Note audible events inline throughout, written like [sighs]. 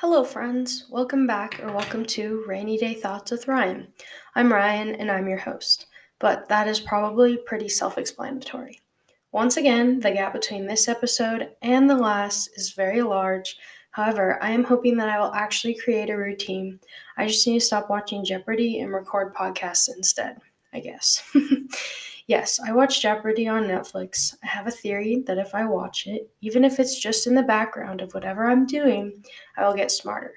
Hello, friends. Welcome back or welcome to Rainy Day Thoughts with Ryan. I'm Ryan and I'm your host, but that is probably pretty self explanatory. Once again, the gap between this episode and the last is very large. However, I am hoping that I will actually create a routine. I just need to stop watching Jeopardy and record podcasts instead, I guess. [laughs] Yes, I watch Jeopardy on Netflix. I have a theory that if I watch it, even if it's just in the background of whatever I'm doing, I will get smarter.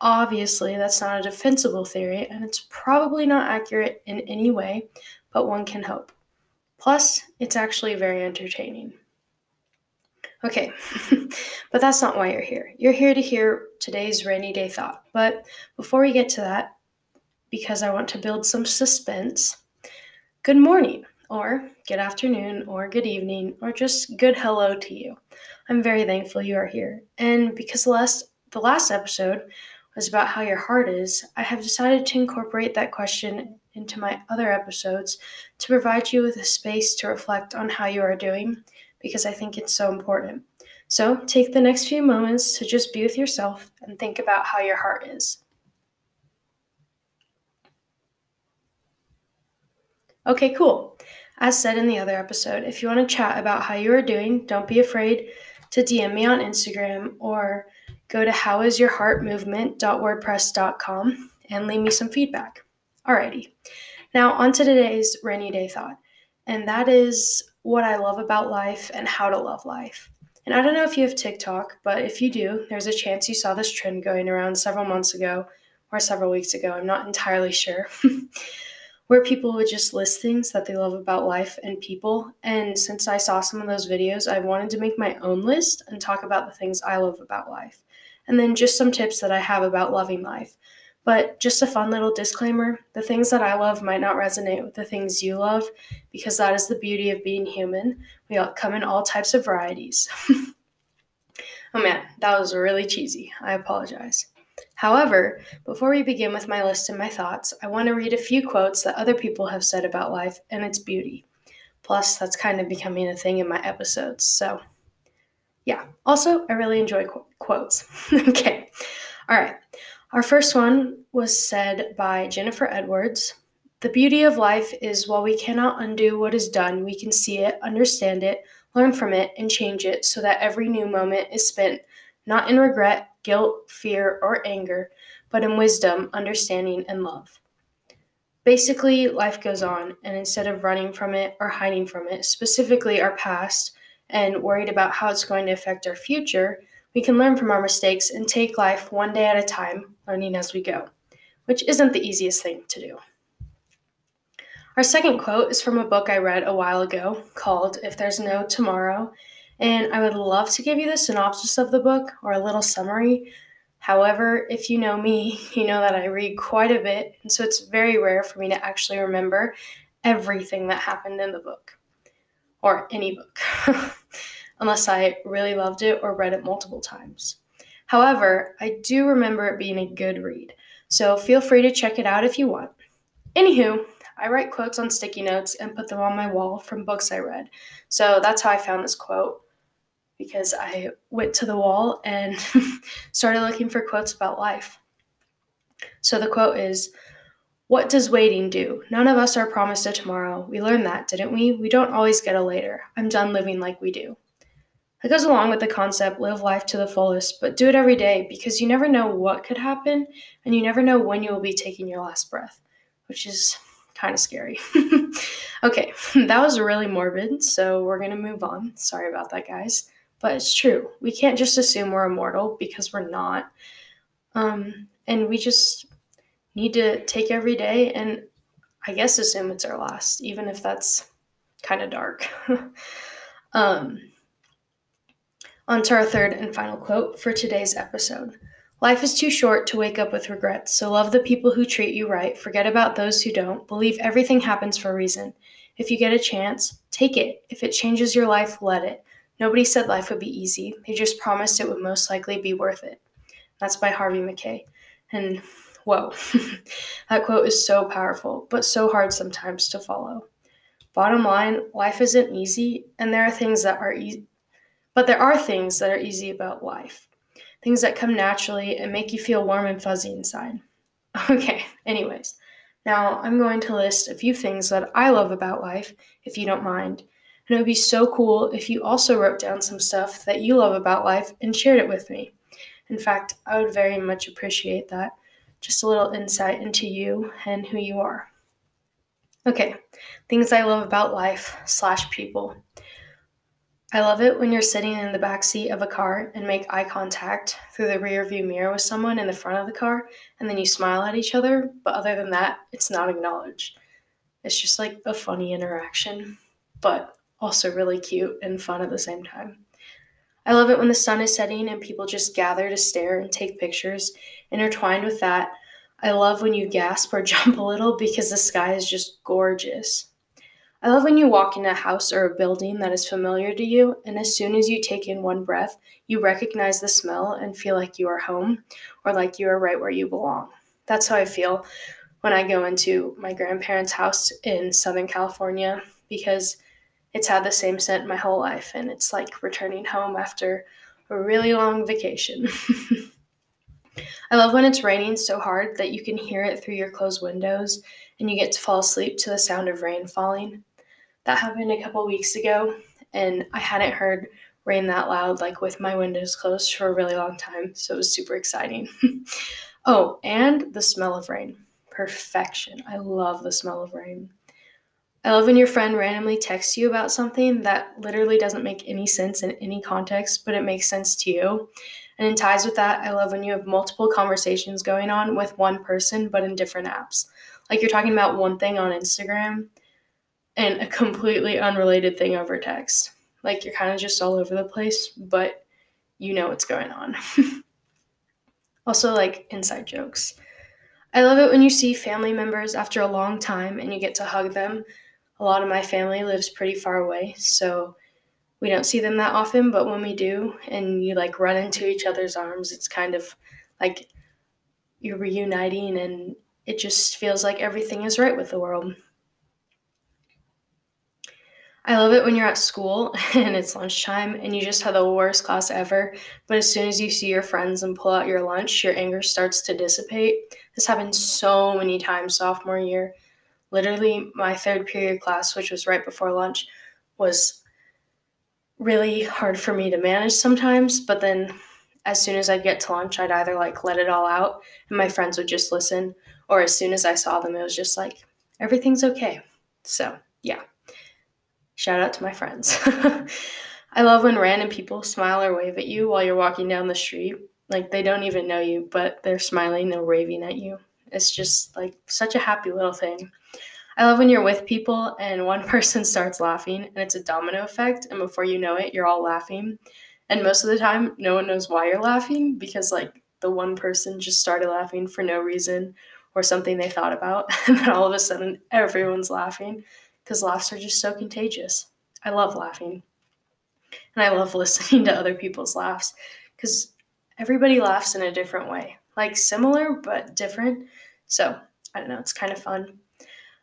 Obviously, that's not a defensible theory, and it's probably not accurate in any way, but one can hope. Plus, it's actually very entertaining. Okay, [laughs] but that's not why you're here. You're here to hear today's rainy day thought. But before we get to that, because I want to build some suspense, good morning or good afternoon, or good evening, or just good hello to you. I'm very thankful you are here. And because the last, the last episode was about how your heart is, I have decided to incorporate that question into my other episodes to provide you with a space to reflect on how you are doing because I think it's so important. So take the next few moments to just be with yourself and think about how your heart is. Okay, cool. As said in the other episode, if you want to chat about how you are doing, don't be afraid to DM me on Instagram or go to howisyourheartmovement.wordpress.com and leave me some feedback. Alrighty. Now, on to today's rainy day thought, and that is what I love about life and how to love life. And I don't know if you have TikTok, but if you do, there's a chance you saw this trend going around several months ago or several weeks ago. I'm not entirely sure. [laughs] where people would just list things that they love about life and people. And since I saw some of those videos, I wanted to make my own list and talk about the things I love about life. And then just some tips that I have about loving life. But just a fun little disclaimer the things that I love might not resonate with the things you love because that is the beauty of being human. We all come in all types of varieties. [laughs] oh man, that was really cheesy. I apologize. However, before we begin with my list and my thoughts, I want to read a few quotes that other people have said about life and its beauty. Plus, that's kind of becoming a thing in my episodes. So, yeah. Also, I really enjoy qu- quotes. [laughs] okay. All right. Our first one was said by Jennifer Edwards. The beauty of life is while we cannot undo what is done, we can see it, understand it, learn from it, and change it so that every new moment is spent not in regret, guilt, fear, or anger, but in wisdom, understanding, and love. Basically, life goes on, and instead of running from it or hiding from it, specifically our past, and worried about how it's going to affect our future, we can learn from our mistakes and take life one day at a time, learning as we go, which isn't the easiest thing to do. Our second quote is from a book I read a while ago called If There's No Tomorrow, and I would love to give you the synopsis of the book or a little summary. However, if you know me, [laughs] you know that I read quite a bit, and so it's very rare for me to actually remember everything that happened in the book or any book, [laughs] unless I really loved it or read it multiple times. However, I do remember it being a good read, so feel free to check it out if you want. Anywho, I write quotes on sticky notes and put them on my wall from books I read. So that's how I found this quote because I went to the wall and [laughs] started looking for quotes about life. So the quote is What does waiting do? None of us are promised a tomorrow. We learned that, didn't we? We don't always get a later. I'm done living like we do. It goes along with the concept live life to the fullest, but do it every day because you never know what could happen and you never know when you will be taking your last breath, which is kind of scary. [laughs] okay, [laughs] that was really morbid, so we're going to move on. Sorry about that, guys but it's true. We can't just assume we're immortal because we're not. Um, and we just need to take every day and I guess assume it's our last, even if that's kind of dark. [laughs] um, on to our third and final quote for today's episode. Life is too short to wake up with regrets, so love the people who treat you right, forget about those who don't, believe everything happens for a reason. If you get a chance, take it. If it changes your life, let it. Nobody said life would be easy. They just promised it would most likely be worth it. That's by Harvey Mackay. And whoa, [laughs] that quote is so powerful, but so hard sometimes to follow. Bottom line, life isn't easy, and there are things that are easy, but there are things that are easy about life. things that come naturally and make you feel warm and fuzzy inside. [laughs] Okay, anyways, now I'm going to list a few things that I love about life, if you don't mind. And it would be so cool if you also wrote down some stuff that you love about life and shared it with me. In fact, I would very much appreciate that. Just a little insight into you and who you are. Okay, things I love about life slash people. I love it when you're sitting in the back seat of a car and make eye contact through the rear view mirror with someone in the front of the car and then you smile at each other, but other than that, it's not acknowledged. It's just like a funny interaction, but also really cute and fun at the same time. I love it when the sun is setting and people just gather to stare and take pictures. Intertwined with that, I love when you gasp or [laughs] jump a little because the sky is just gorgeous. I love when you walk in a house or a building that is familiar to you, and as soon as you take in one breath, you recognize the smell and feel like you are home or like you are right where you belong. That's how I feel when I go into my grandparents' house in Southern California because it's had the same scent my whole life, and it's like returning home after a really long vacation. [laughs] I love when it's raining so hard that you can hear it through your closed windows and you get to fall asleep to the sound of rain falling. That happened a couple weeks ago, and I hadn't heard rain that loud, like with my windows closed for a really long time. So it was super exciting. [laughs] oh, and the smell of rain. Perfection. I love the smell of rain. I love when your friend randomly texts you about something that literally doesn't make any sense in any context, but it makes sense to you. And in ties with that, I love when you have multiple conversations going on with one person, but in different apps. Like you're talking about one thing on Instagram, and a completely unrelated thing over text. Like you're kind of just all over the place, but you know what's going on. [laughs] also, like inside jokes. I love it when you see family members after a long time and you get to hug them. A lot of my family lives pretty far away, so we don't see them that often, but when we do and you like run into each other's arms, it's kind of like you're reuniting and it just feels like everything is right with the world. I love it when you're at school [laughs] and it's lunchtime and you just have the worst class ever, but as soon as you see your friends and pull out your lunch, your anger starts to dissipate. This happened so many times sophomore year. Literally, my third period class, which was right before lunch, was really hard for me to manage sometimes, but then as soon as I'd get to lunch, I'd either like let it all out and my friends would just listen, or as soon as I saw them, it was just like, everything's okay. So, yeah. Shout out to my friends. [laughs] I love when random people smile or wave at you while you're walking down the street. Like they don't even know you, but they're smiling and waving at you. It's just like such a happy little thing. I love when you're with people and one [laughs] person starts laughing and it's a domino effect, and before you know it, you're all laughing. And most of the time, no one knows why you're laughing because, like, the one person just started laughing for no reason or something they thought about. [laughs] And then all of a sudden, everyone's laughing because laughs are just so contagious. I love laughing. And I love [laughs] listening to other people's laughs because everybody laughs in a different way, like similar but different. So I don't know, it's kind of fun.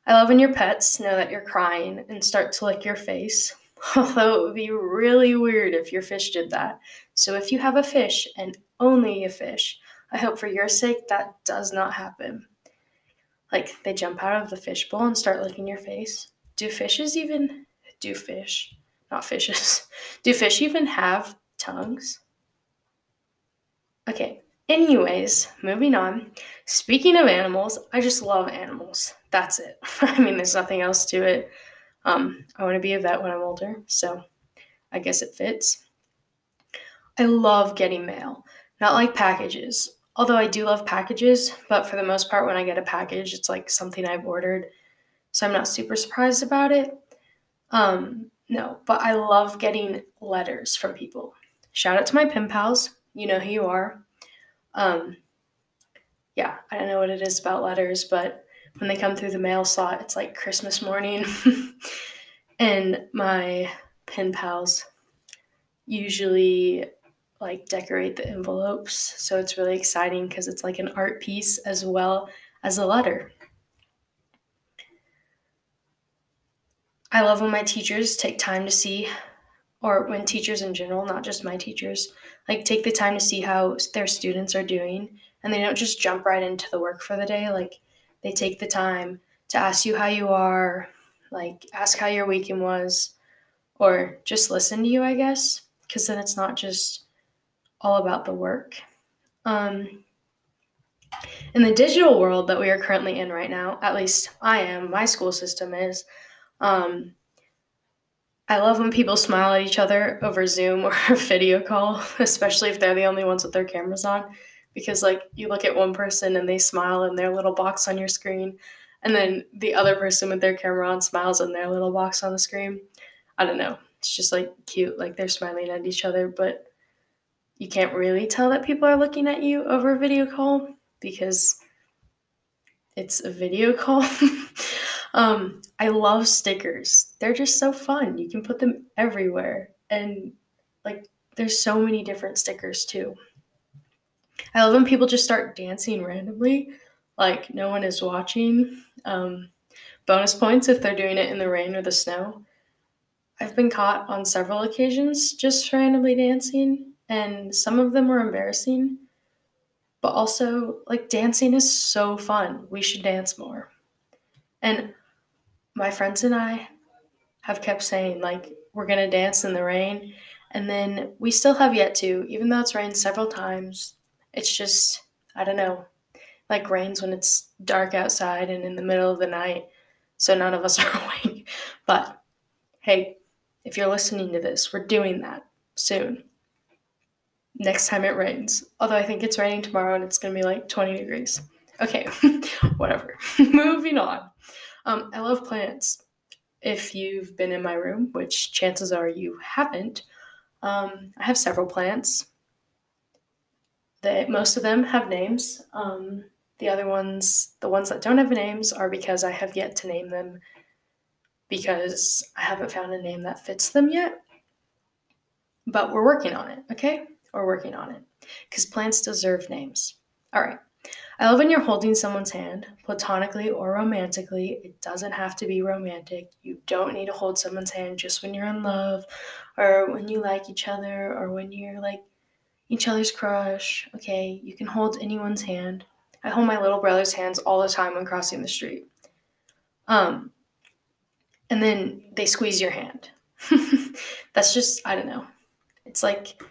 I love when your pets know that you're crying and start to lick your face, [laughs] although it would be really weird if your fish did that. So if you have a fish and only a fish, I hope for your sake that does not happen. Like they jump out of the fishbowl and start licking your face do fishes even do fish not fishes [laughs] do fish even have tongues okay anyways moving on speaking of animals i just love animals that's it [laughs] i mean there's nothing else to it um, i want to be a vet when i'm older so i guess it fits i love getting mail not like packages although i do love packages but for the most part when i get a package it's like something i've ordered so I'm not super surprised about it. Um, no, but I love getting letters from people. Shout out to my pen pals. You know who you are. Um, yeah, I don't know what it is about letters, but when they come through the mail slot, it's like Christmas morning. [laughs] and my pen pals usually like decorate the envelopes. So it's really exciting because it's like an art piece as well as a letter. I love when my teachers take time to see or when teachers in general, not just my teachers, like take the time to see how their students are doing and they don't just jump right into the work for the day. Like they take the time to ask you how you are, like ask how your weekend was, or just listen to you, I guess, because then it's not just all about the work. Um, in the digital world that we are currently in right now, at least I am, my school system is, um, I love when people smile at each other over Zoom or a video call, [laughs] especially if they're the only ones with their cameras on. Because, like, you look at one person and they smile in their little box on your screen, and then the other person with their camera on smiles in their little box on the screen. I don't know. It's just like cute, like they're smiling at each other, but you can't really tell that people are looking at you over a video call because it's a video call. [laughs] Um, I love stickers. They're just so fun. You can put them everywhere. And like there's so many different stickers too. I love when people just start dancing randomly, like no one is watching. Um, bonus points if they're doing it in the rain or the snow. I've been caught on several occasions just randomly dancing, and some of them were embarrassing. But also, like, dancing is so fun. We should dance more. And my friends and I have kept saying, like, we're going to dance in the rain. And then we still have yet to, even though it's rained several times. It's just, I don't know, like rains when it's dark outside and in the middle of the night. So none of us [laughs] are awake. But hey, if you're listening to this, we're doing that soon. Next time it rains. Although I think it's raining tomorrow and it's going to be like 20 degrees. Okay, [laughs] whatever. [laughs] Moving on. Um, I love plants. If you've been in my room, which chances are you haven't, um, I have several plants. They, most of them have names. Um, the other ones, the ones that don't have names, are because I have yet to name them because I haven't found a name that fits them yet. But we're working on it, okay? We're working on it because plants deserve names. All right. I love when you're holding someone's hand, platonically or romantically. It doesn't have to be romantic. You don't need to hold someone's hand just when you're in love or when you like each other or when you're like each other's crush. Okay, you can hold anyone's hand. I hold my little brother's hands all the time when crossing the street. Um, and then they squeeze your hand. [laughs] That's just, I don't know. It's like,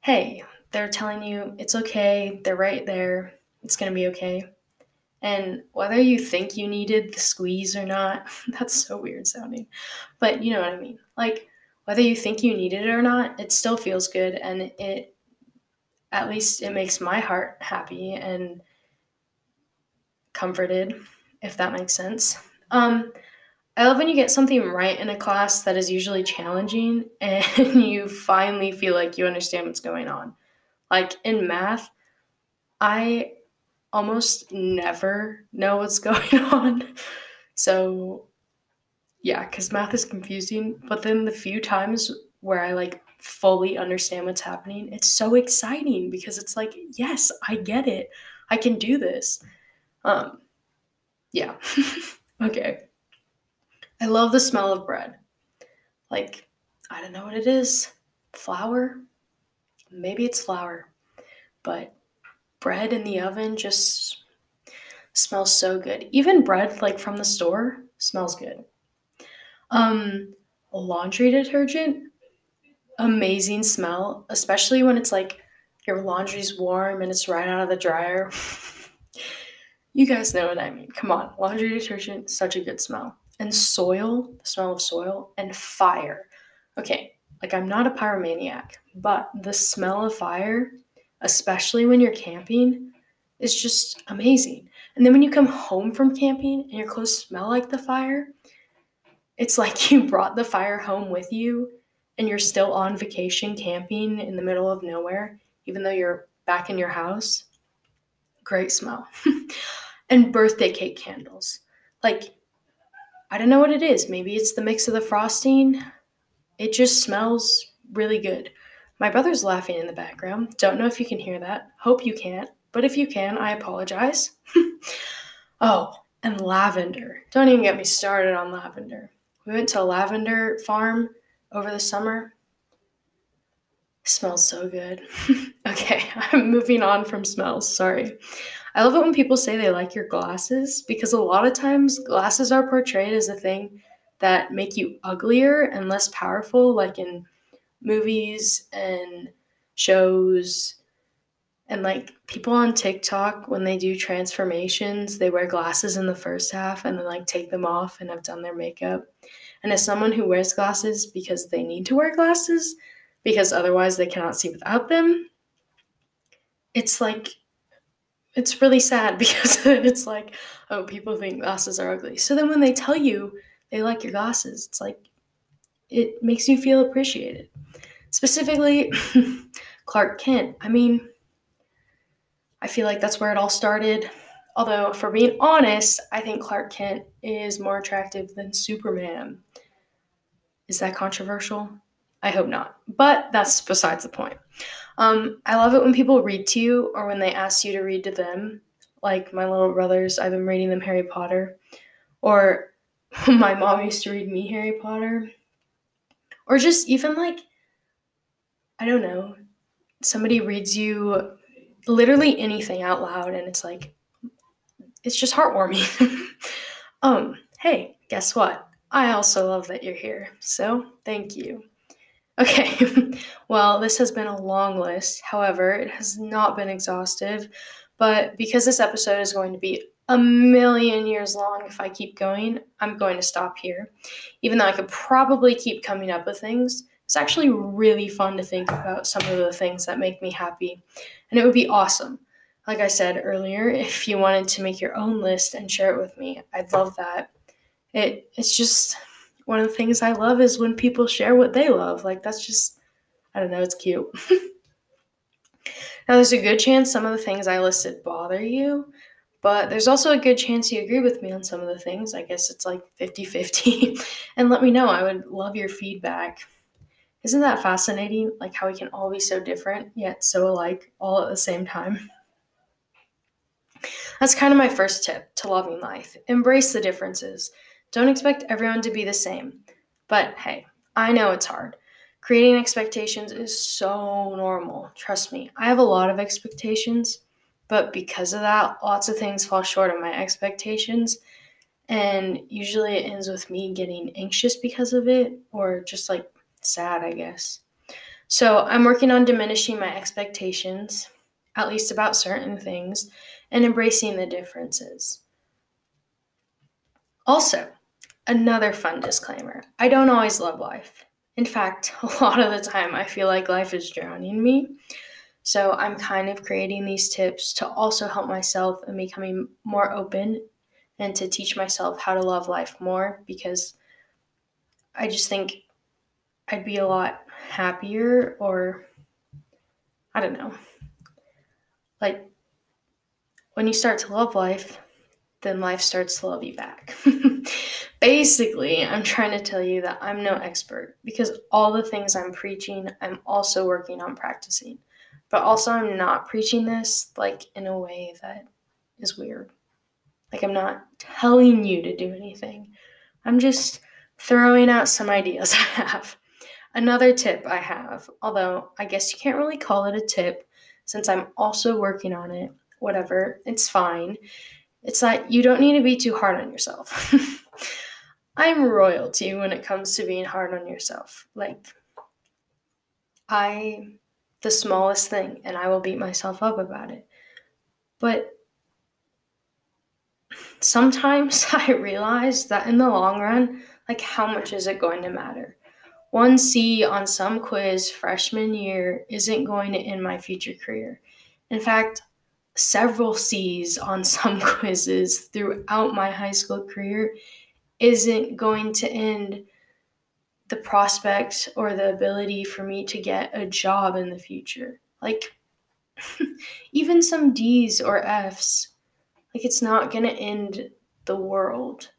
hey, they're telling you it's okay, they're right there it's going to be okay. And whether you think you needed the squeeze or not, [laughs] that's so weird sounding. But you know what I mean. Like, whether you think you needed it or not, it still feels good. And it, at least, it makes my heart happy and comforted, if that makes sense. Um, I love when you get something right in a class that is usually challenging [laughs] and you finally feel like you understand what's going on. Like in math, I almost never know what's [laughs] going on. So, yeah, because math is confusing. But then the few times where I like fully understand what's happening, it's so exciting because it's like, yes, I get it. I can do this. Um, yeah. [laughs] okay. I love the smell of bread. Like, I don't know what it is. Flour? Maybe it's flour. But bread in the oven just smells so good. Even bread like from the store smells good. Um laundry detergent amazing smell, especially when it's like your laundry's warm and it's right out of the dryer. [laughs] you guys know what I mean. Come on, laundry detergent, such a good smell. And soil, the smell of soil, and fire. Okay, like I'm not a pyromaniac, but the smell of fire especially when you're camping, is just amazing. And then when you come home from camping and your clothes smell like the fire, it's [laughs] like you brought the fire home with you and you're still on vacation camping in the middle of nowhere, even though you're back in your house. Great smell. [laughs] and birthday cake candles. Like, I don't know what it is. Maybe it's the mix of the frosting. It just smells really good. My brother's laughing in the background. Don't know if you can hear that. Hope you can't. But if you can, I apologize. [laughs] oh, and lavender. Don't even get me started on lavender. We went to a lavender farm over the summer. Smells so good. [laughs] okay, [laughs] I'm moving on from smells. Sorry. I love it when people say they like your glasses because a lot of times glasses are portrayed as a thing that make you uglier and less powerful, like in movies and shows. And like people on TikTok, when they do transformations, they wear glasses in the first half and then like take them off and have done their makeup. And as someone who wears glasses because they need to wear glasses, because otherwise they cannot see without them, it's like, it's really sad [laughs] because it's like, oh, people think glasses are ugly. So then when they tell you they like your glasses, it's like, it makes you feel appreciated. Specifically, [laughs] Clark Kent. I mean, I feel like that's where it all started. Although, for being honest, I think Clark Kent is more attractive than Superman. Is that controversial? I hope not. But that's besides the point. Um, I love it when people read to you or when they ask you to read to them. Like my little brothers, I've been reading them Harry Potter. Or [laughs] my mom used to read me Harry Potter. Or just even like, I don't know, somebody reads you literally anything out loud and it's like, it's just heartwarming. [laughs] um, hey, guess what? I also love that you're here. So thank you. Okay, [laughs] well, this has been a long list. However, it has not been exhaustive. But because this episode is going to be a million years long if I keep going, I'm going to stop here. Even though I could probably keep coming up with things, it's actually really fun to think about some of the things that make me happy. And it would be awesome. Like I said earlier, if you wanted to make your own list and share it with me, I'd love that. It it's just one of the things I love is when people share what they love. Like that's just I don't know, it's cute. [laughs] now there's a good chance some of the things I listed bother you, but there's also a good chance you agree with me on some of the things. I guess it's like 50-50. [laughs] and let me know. I would love your feedback. Isn't that fascinating? Like how we can all be so different yet so alike all at the same time. That's kind of my first tip to loving life. Embrace the differences. Don't expect everyone to be the same. But hey, I know it's hard. Creating expectations is so normal. Trust me, I have a lot of expectations, but because of that, lots of things fall short of my expectations. And usually it ends with me getting anxious because of it, or just like sad, I guess. So I'm working on diminishing my expectations, at least about certain things, and embracing the differences. Also, another fun disclaimer I don't always love life. In fact, [laughs] a lot of the time I feel like life is drowning me. So I'm kind of creating these tips to also help myself and becoming more open and to teach myself how to love life more because I just think I'd be a lot happier or I don't know. Like when you start to love life, then life starts to love you back. [laughs] Basically, I'm trying to tell you that I'm no expert because all the things I'm preaching, I'm also working on practicing. But also, I'm not preaching this like in a way that is weird. Like, I'm not telling you to do anything. I'm just throwing out some ideas [laughs] I have. Another tip I have, although I guess you can't really call it a tip since I'm also working on it, whatever, it's fine. It's that you don't need to be too hard on yourself. [laughs] I'm royalty when it comes to being hard on yourself. Like, I, the smallest thing, and I will beat myself up about it. But sometimes [laughs] I realize that in the long run, like, how much is it going to matter? One C on some quiz freshman year isn't going to end my future career. In fact, several C's on [laughs] some quizzes throughout my high school career isn't going to end the prospects or the ability for me to get a job in the future. Like, [laughs] even some D's or F's, like, it's not going to end the world.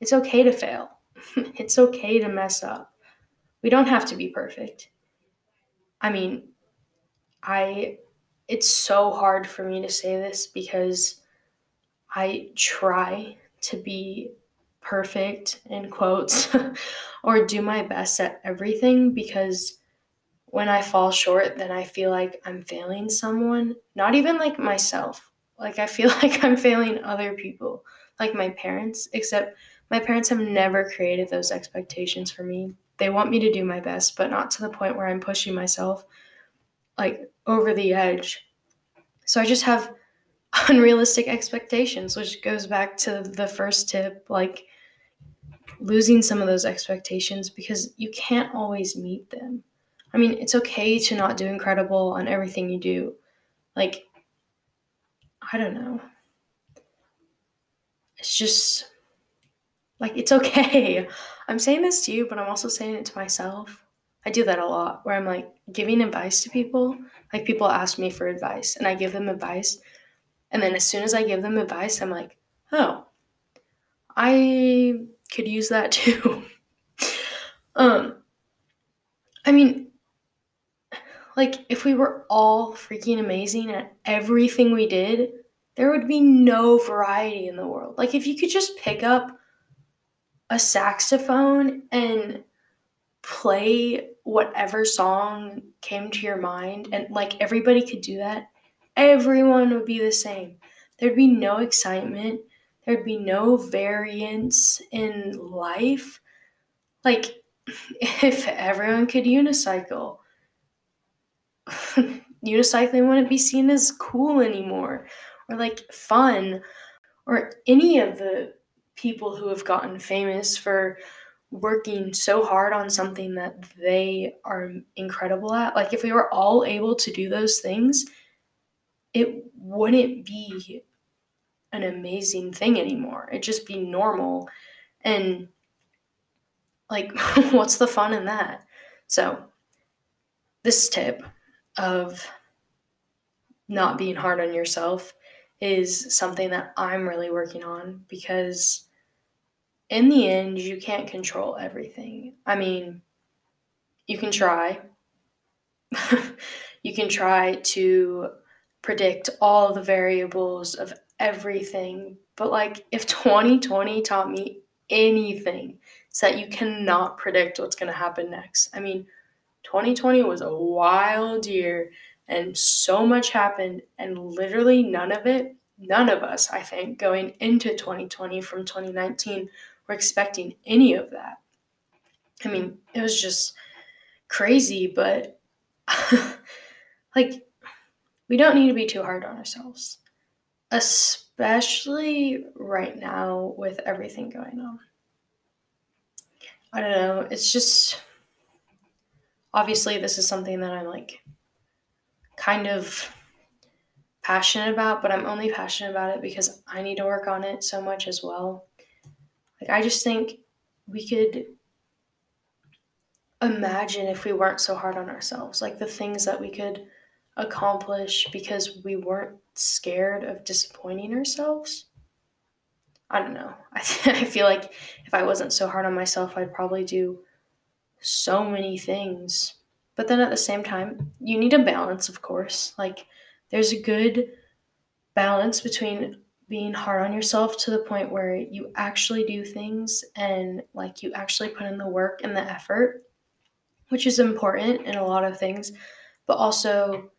It's okay to fail, [laughs] it's okay to mess up. We don't have to be perfect. I mean, I it's so hard for me to say this because I try to be perfect in quotes [laughs] or do my best at everything because when I fall short, then I feel like I'm failing someone, not even like myself. Like I feel [laughs] like I'm failing other people, like my parents, except my parents have never created those expectations for me. They want me to do my best, but not to the point where I'm pushing myself like over the edge. So I just have [laughs] unrealistic expectations, which goes back to the first tip like losing some of those expectations because you can't always meet them. I mean, it's okay to not do incredible on everything you do. Like, I don't know. It's just like, it's okay. [laughs] I'm saying this to you, but I'm also saying it to myself. I do that a lot where I'm like giving advice to people. Like, people ask me for advice and I give them advice. And then as soon as I give them advice, I'm like, oh, I could use that too. [laughs] um, I mean, like, if we were all freaking amazing at everything we did, there would be no variety in the world. Like, if you could just pick up a saxophone and play whatever song came to your mind, and like everybody could do that, everyone would be the same. There'd be no excitement, there'd be no variance in life. Like, [laughs] if everyone could unicycle, [laughs] unicycling wouldn't be seen as cool anymore or like fun or any of the people who have gotten famous for working so hard on something that they are incredible at. Like, if we were all able to do those things, it wouldn't be an amazing thing anymore. It'd just be normal. And, like, [laughs] what's the fun in that? So, this tip of not being hard on yourself is something that I'm really working on because in the end, you can't control everything. I mean, you can try. [laughs] you can try to predict all the variables of everything. But, like, if 2020 taught me anything, it's that you cannot predict what's going to happen next. I mean, 2020 was a wild year and so much happened and literally none of it none of us i think going into 2020 from 2019 were expecting any of that i mean it was just crazy but [laughs] like we don't need to be too hard on ourselves especially right now with everything going on i don't know it's just obviously this is something that I'm like kind of passionate about, but I'm only passionate about it because I need to work on it so much as well. Like I just think we could imagine if we weren't so hard on ourselves, like the things that we could accomplish because we weren't scared of disappointing ourselves. I don't know. I, [laughs] I feel like if I wasn't so hard on myself, I'd probably do so many things. But then at the same time, you need a balance, of course. Like, there's a good balance between being hard on yourself to the point where you actually do things and like you actually put in the work and the effort, which is important in a lot of things, but also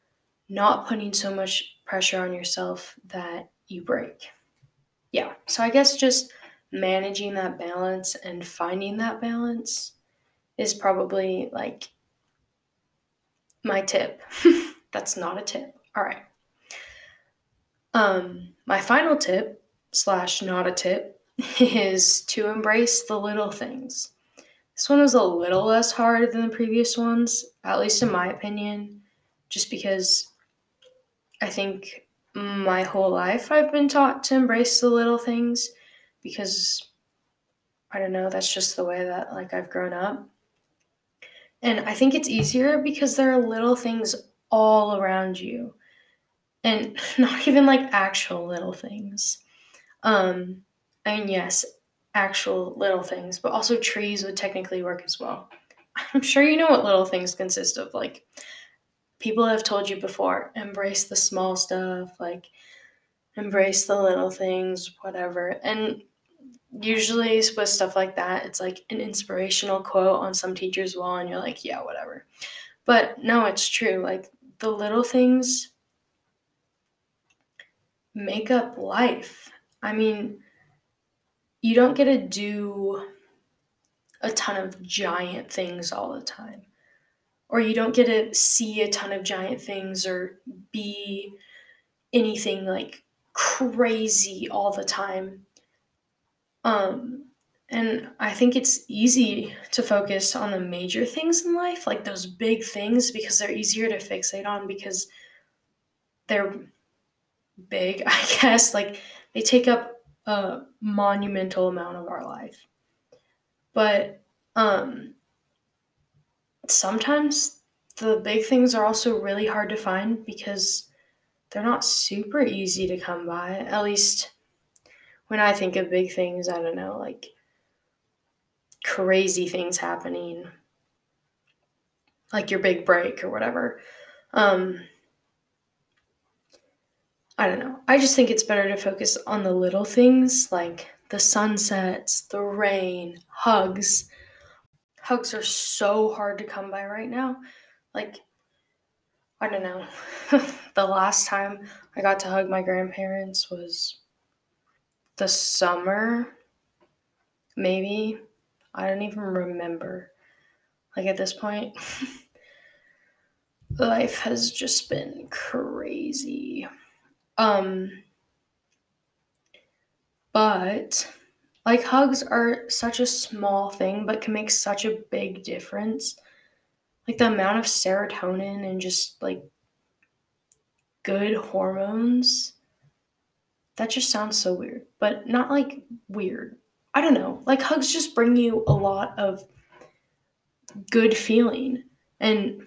not putting so much pressure on yourself that you break. Yeah, so I guess just managing that balance and finding that balance is probably like my tip. [laughs] That's not a tip. All right. Um, my final tip slash not a tip [laughs] is to embrace the little things. This one was a little less hard than the previous ones, at least in my opinion, just because I think my whole life I've been taught to embrace the little things because I don't know, that's just the way that like I've grown up. And I think it's easier because there are little things all around you. And [laughs] not even like actual little things. Um, I mean, yes, actual little things, but also trees would technically work as well. [laughs] I'm sure you know what little things consist of. Like, people have told you before embrace the small stuff, like, embrace the little things, whatever. And usually with stuff like that, it's like an inspirational quote on some teacher's wall, and you're like, yeah, whatever. But no, it's true. Like the little things make up life. I mean, you don't get to do a ton of giant things all the time. Or you don't get to see a ton of giant things or be anything like crazy all the time. Um and I think it's easy to focus on the major things in life, like those big things because they're easier to fixate on because they're big, [laughs] I guess. Like they take up a monumental amount of our life. But um sometimes the big things are also really hard to find because they're not super easy to come by. At least when I think of big things, I don't know, like crazy things happening, like your big break or whatever. Um, I don't know. I just think it's better to focus on the little things like the sunsets, the rain, hugs. Hugs are so hard to come by right now. Like, I don't know. [laughs] the last time I got to hug my grandparents was the summer, maybe. I don't even remember. Like, at this point, [laughs] life has just been crazy. Um, but like hugs are such a small thing, but can make such a big difference. Like the amount of serotonin and just like good hormones. That just sounds so weird, but not like weird. I don't know. Like hugs just bring you a lot of good feeling. And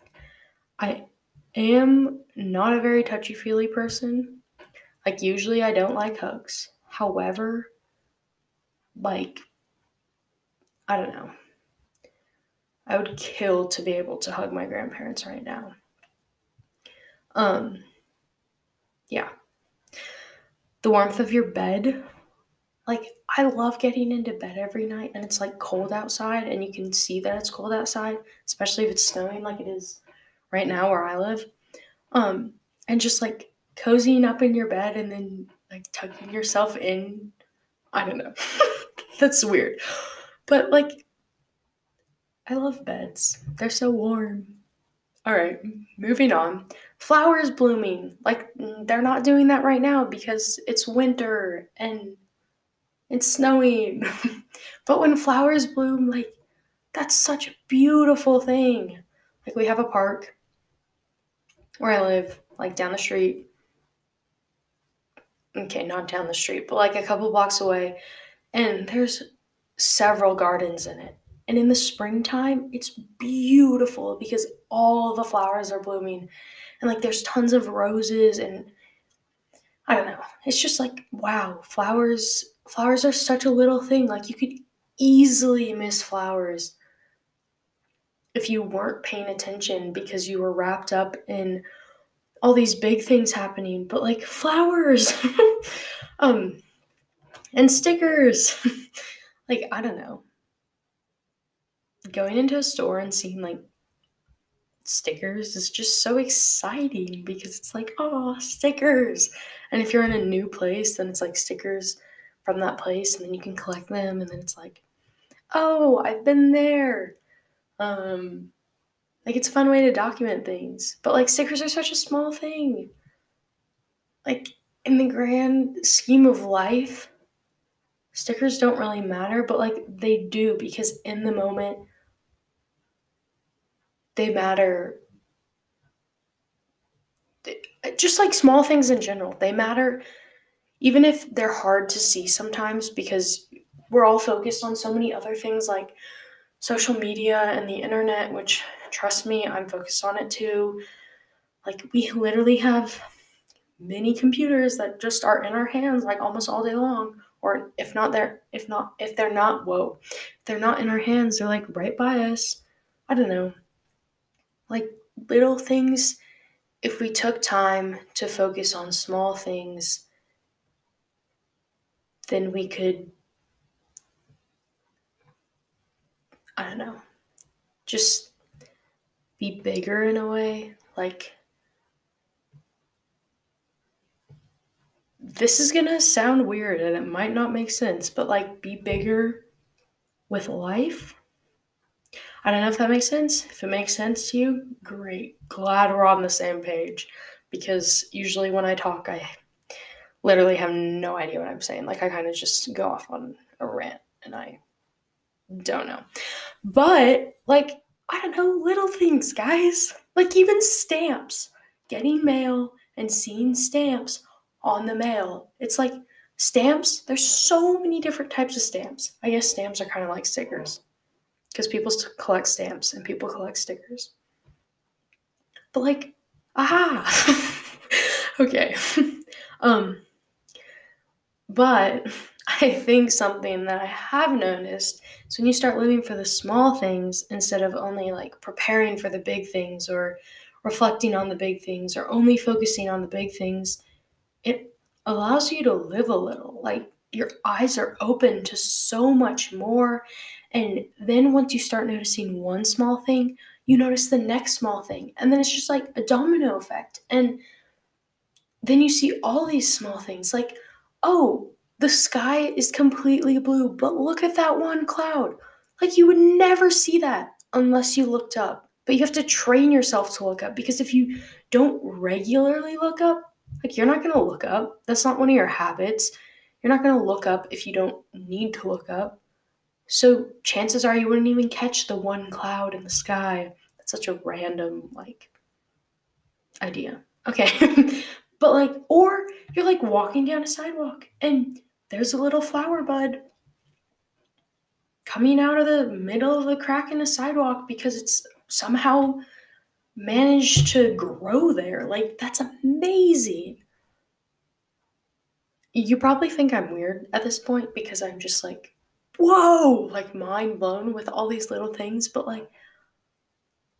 [sighs] I am not a very touchy feely person. Like, usually I don't like hugs. However, like, I don't know. I would kill to be able to hug my grandparents right now. Um, yeah. The warmth of your bed. Like, I love getting into bed every night and it's like cold outside and you can see that it's cold outside, especially if it's snowing like it is right now where I live. Um, and just like cozying up in your bed and then like tucking yourself in. I don't know. [laughs] That's weird. But like I love beds. They're so warm. All right, moving on. Flowers blooming. Like mm, they're not doing that right now because it's winter and it's snowing. [laughs] but when flowers bloom, like that's such a beautiful thing. Like we have a park where I live, like down the street. Okay, not down the street, but like a couple blocks away. And there's several gardens in it. And in the springtime, it's beautiful because all the flowers are blooming. And like there's tons of roses and I don't know. It's just like wow, flowers flowers are such a little thing. Like you could easily miss flowers if you weren't paying attention because you were wrapped up in all these big things happening, but like flowers, [laughs] um, and stickers. [laughs] like, I don't know. Going into a store and seeing like stickers is just so exciting because it's like, oh, stickers. And if you're in a new place, then it's like stickers from that place, and then you can collect them, and then it's like, oh, I've been there. Um, like it's a fun way to document things. But like stickers are such a small thing. Like in the grand scheme of life, stickers don't really matter, but like they do because in the moment they matter. Just like small things in general, they matter even if they're hard to see sometimes because we're all focused on so many other things like social media and the internet, which trust me, I'm focused on it too. Like we literally have many computers that just are in our hands like almost all day long. Or if not they're if not if they're not whoa, if they're not in our hands, they're like right by us. I don't know. Like little things, if we took time to focus on small things, then we could I don't know, just be bigger in a way. Like, this is gonna sound weird and it might not make sense, but like, be bigger with life. I don't know if that makes sense. If it makes sense to you, great. Glad we're on the same page because usually when I talk, I literally have no idea what I'm saying. Like, I kind of just go off on a rant and I don't know. But, like, I don't know, little things, guys. Like, even stamps. Getting mail and seeing stamps on the mail. It's like stamps, there's so many different types of stamps. I guess stamps are kind of like stickers because people collect stamps and people collect stickers. But, like, aha! [laughs] okay. [laughs] um, but I think something that I have noticed is when you start living for the small things instead of only like preparing for the big things or reflecting on the big things or only focusing on the big things, it allows you to live a little. Like your eyes are open to so much more. And then once you start noticing one small thing, you notice the next small thing. And then it's just like a domino effect. And then you see all these small things like, oh, the sky is completely blue, but look at that one cloud. Like you would never see that unless you looked up. But you have to train yourself to look up because if you don't regularly look up, like you're not going to look up. That's not one of your habits. You're not going to look up if you don't need to look up. So chances are you wouldn't even catch the one cloud in the sky. That's such a random like idea. Okay. [laughs] but like or you're like walking down a sidewalk and there's a little flower bud coming out of the middle of the crack in the sidewalk because it's somehow managed to grow there. Like, that's amazing. You probably think I'm weird at this point because I'm just like, whoa, like mind blown with all these little things, but like,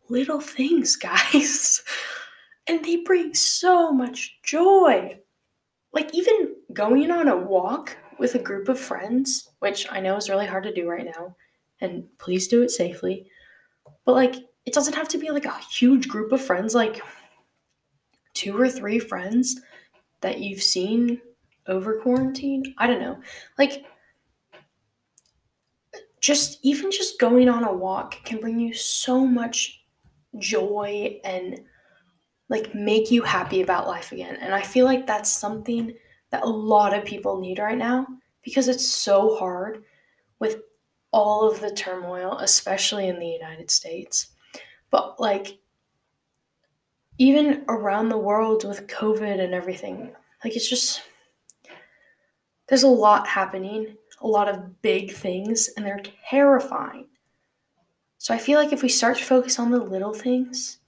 little things, [laughs] guys. and they bring so much joy like even going on a walk with a group of friends, which I know is really hard to do right now, and please do it safely. But like it doesn't have to be like a huge group of friends, like two or three friends that you've seen over quarantine. I don't know. Like just even just going on a walk can bring you so much joy and like make you happy about life again. And I feel like that's something that a lot of people need right now because it's so hard with all of the turmoil, especially in the United States. But like even around the world with COVID and everything, like it's just there's a lot happening, a lot of big things, and they're terrifying. So I feel like if we start to focus on the little things,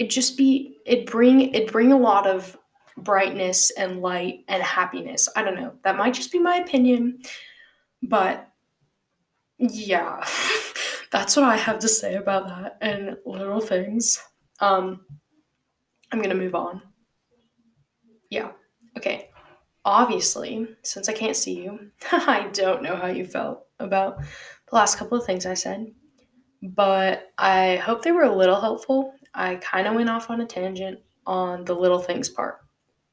it just be it bring it bring a lot of brightness and light and happiness. I don't know. That might just be my opinion, but yeah. [laughs] That's what I have to say about that and little things. Um I'm going to move on. Yeah. Okay. Obviously, since I can't see you, [laughs] I don't know how you felt about the last couple of things I said, but I hope they were a little helpful I kind of went off on a tangent on the little things part,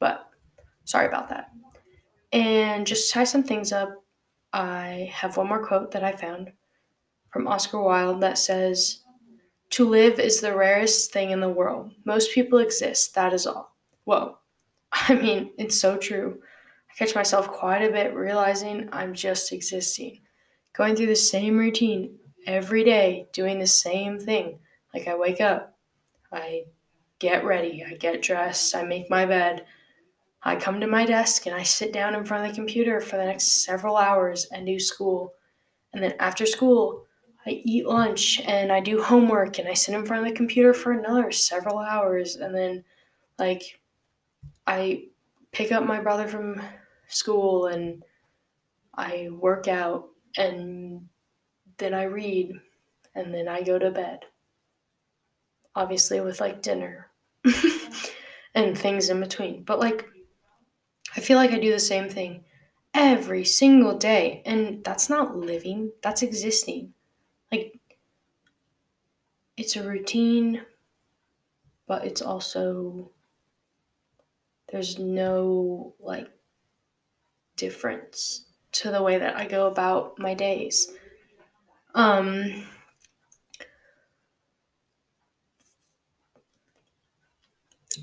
but sorry about that. And just to tie some things up, I have one more quote that I found from Oscar Wilde that says, To live is the rarest thing in the world. Most people exist, that is all. Whoa. [laughs] I mean, it's so true. I catch myself quite a bit realizing I'm just existing, going through the same routine every day, doing the same thing. Like I wake up, I get ready, I get dressed, I make my bed. I come to my desk and I sit down in front of the computer for the next several hours and do school. And then after school, I eat lunch and I do homework and I sit in front of the computer for another several hours. And then, like, I pick up my brother from school and I work out and then I read and then I go to bed obviously with like dinner [laughs] and things in between. But like I feel like I do the same thing every single day and that's not living, that's existing. Like it's a routine, but it's also there's no like difference to the way that I go about my days. Um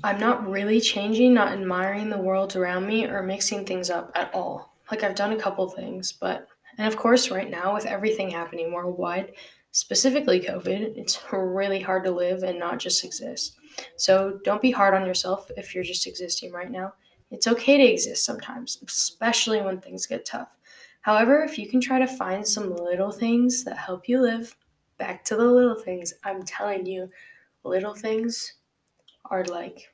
I'm not really changing, not admiring the world around me or mixing things up at all. Like I've done a couple things, but and of course right now with everything happening worldwide, specifically COVID, it's [laughs] really hard to live and not just exist. So don't be hard on yourself if you're just existing right now. It's okay to exist sometimes, especially when things get tough. However, if you can try to find some little things that help you live, back to the little things, I'm telling you, little things are like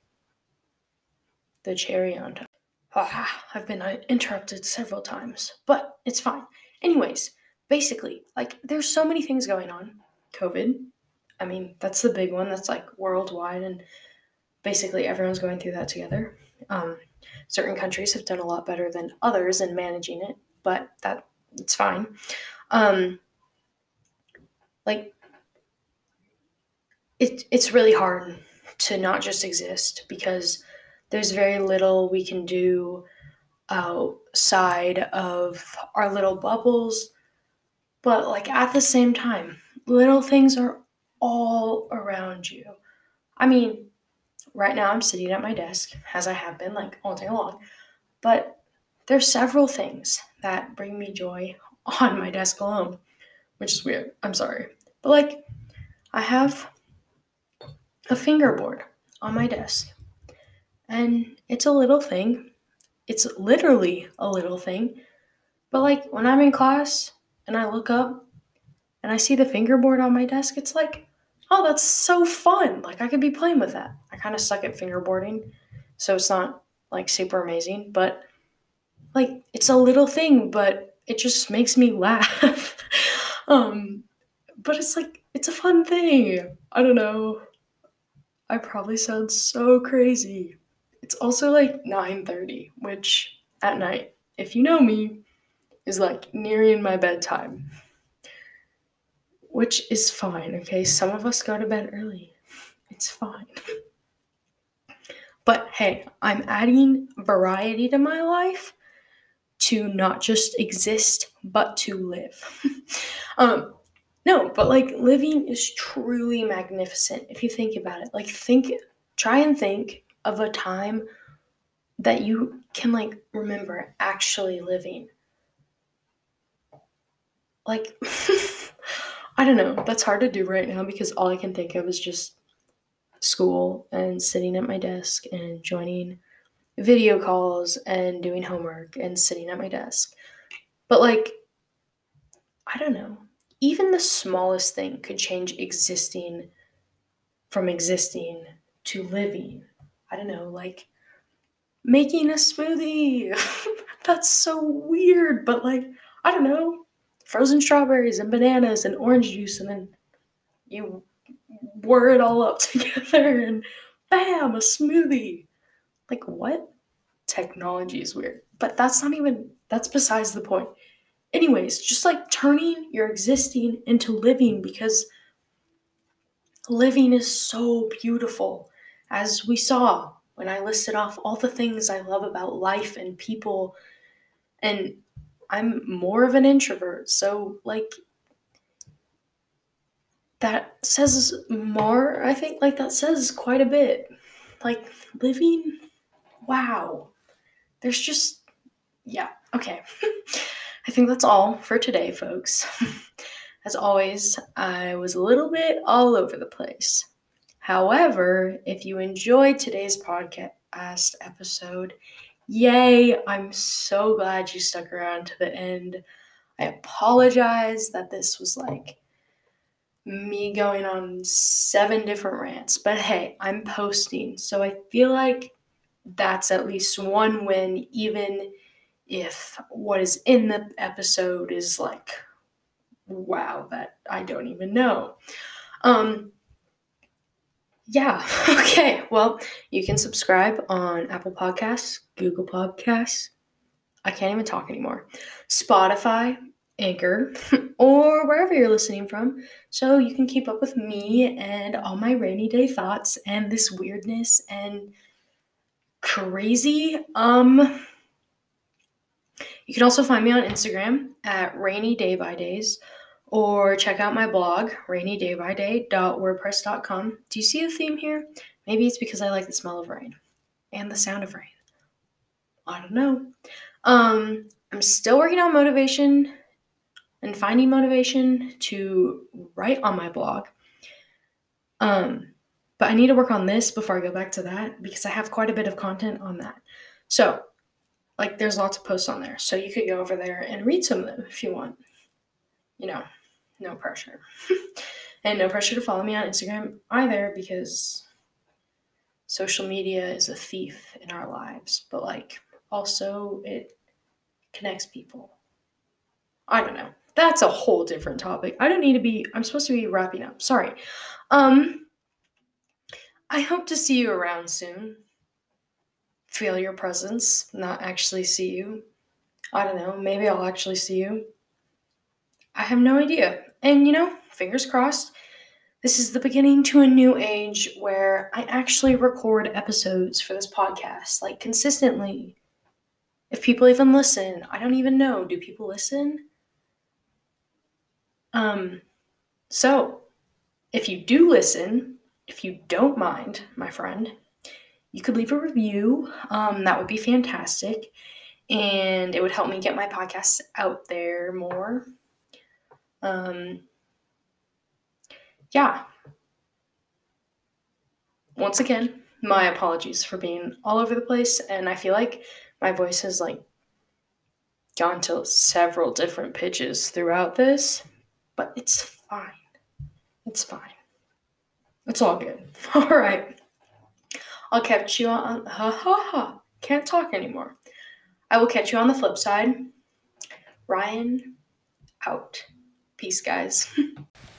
the cherry on top. Ah, I've been uh, interrupted several times, but it's fine. Anyways, basically, like there's so many things going on. COVID, I mean, that's the big one. That's like worldwide, and basically everyone's going through that together. Um, certain countries have done a lot better than others in managing it, but that it's fine. Um, like it, it's really hard to not just exist because there's very little we can do outside of our little bubbles. But, like, at the same time, little things are all around you. I mean, right now I'm sitting at my desk, as I have been, like, all day long. But there's several things that bring me joy [laughs] on my desk alone, which is weird. I'm sorry. But, like, I have a fingerboard on my desk. And it's a little thing. It's literally a little thing. But like when I'm in class and I look up and I see the fingerboard on my desk, it's like, oh, that's so fun. Like I could be playing with that. I kind of suck at fingerboarding, so it's not like super amazing, but like it's a little thing, but it just makes me [laughs] laugh. um but it's like it's a fun thing. I don't know. I probably sound so crazy. It's also like 9:30, which at night, if you know me, is like nearing my bedtime. Which is fine, okay? Some of us go to bed early. It's fine. But hey, I'm adding variety to my life to not just exist, but to live. [laughs] um, no, but like living is truly magnificent if you think about it. Like, think, try and think of a time that you can like remember actually living. Like, [laughs] I don't know, that's hard to do right now because all I can think of is just school and sitting at my desk and joining video calls and doing homework and sitting at my desk. But like, I don't know even the smallest thing could change existing from existing to living. I don't know, like making a smoothie. [laughs] That's so weird, but like, I don't know, frozen strawberries and bananas and orange juice, and then you whir it all up [laughs] together and bam, a smoothie. Like, what? Technology is weird, but that's not even, that's besides the point. Anyways, just like turning your existing into living because living is so beautiful. As we saw when I listed off all the things I love about life and people, and I'm more of an introvert, so like that says more, I think, like that says quite a bit. Like living, wow. There's just, yeah, okay. [laughs] I think that's all for today, folks. [laughs] As always, I was a little bit all over the place. However, if you enjoyed today's podcast episode, yay! I'm so glad you stuck around to the end. I apologize that this was like me going on seven different rants, but hey, I'm posting, so I feel like that's at least one win, even if what is in the episode is like, wow, that I don't even know. Um, yeah, [laughs] okay. Well, you can subscribe on Apple Podcasts, Google Podcasts. I can't even talk anymore. Spotify. Anchor [laughs] or wherever you're listening from so you can keep up with me and all my rainy day thoughts and this weirdness and crazy. Um you can also find me on Instagram at rainy day by days or check out my blog rainydaybyday.wordpress.com. Do you see the theme here? Maybe it's because I like the smell of rain and the sound of rain. I don't know. Um, I'm still working on motivation and finding motivation to write on my blog. Um, but I need to work on this before I go back to that because I have quite a bit of content on that. So, like, there's lots of posts on there. So you could go over there and read some of them if you want. You know, no pressure. [laughs] and no pressure to follow me on Instagram either because social media is a thief in our lives, but like also it connects people. I don't know. That's a whole different topic. I don't need to be I'm supposed to be wrapping up. Sorry. Um I hope to see you around soon. Feel your presence, not actually see you. I don't know, maybe I'll actually see you. I have no idea. And you know, fingers crossed, this is the beginning to a new age where I actually record episodes for this podcast, like consistently. If people even listen, I don't even know. Do people listen? Um, so if you do listen, if you don't mind, my friend, you could leave a review. Um, that would be fantastic. And it would help me get my podcast out there more. Um, yeah. Once again, my apologies for being all over the place, and I feel like my voice has like gone to several different pitches throughout this, but it's fine. It's fine. It's all good. [laughs] All right. I'll catch you on. [laughs] Ha ha ha. Can't talk anymore. I will catch you on the flip side. Ryan out. Peace, guys. [laughs]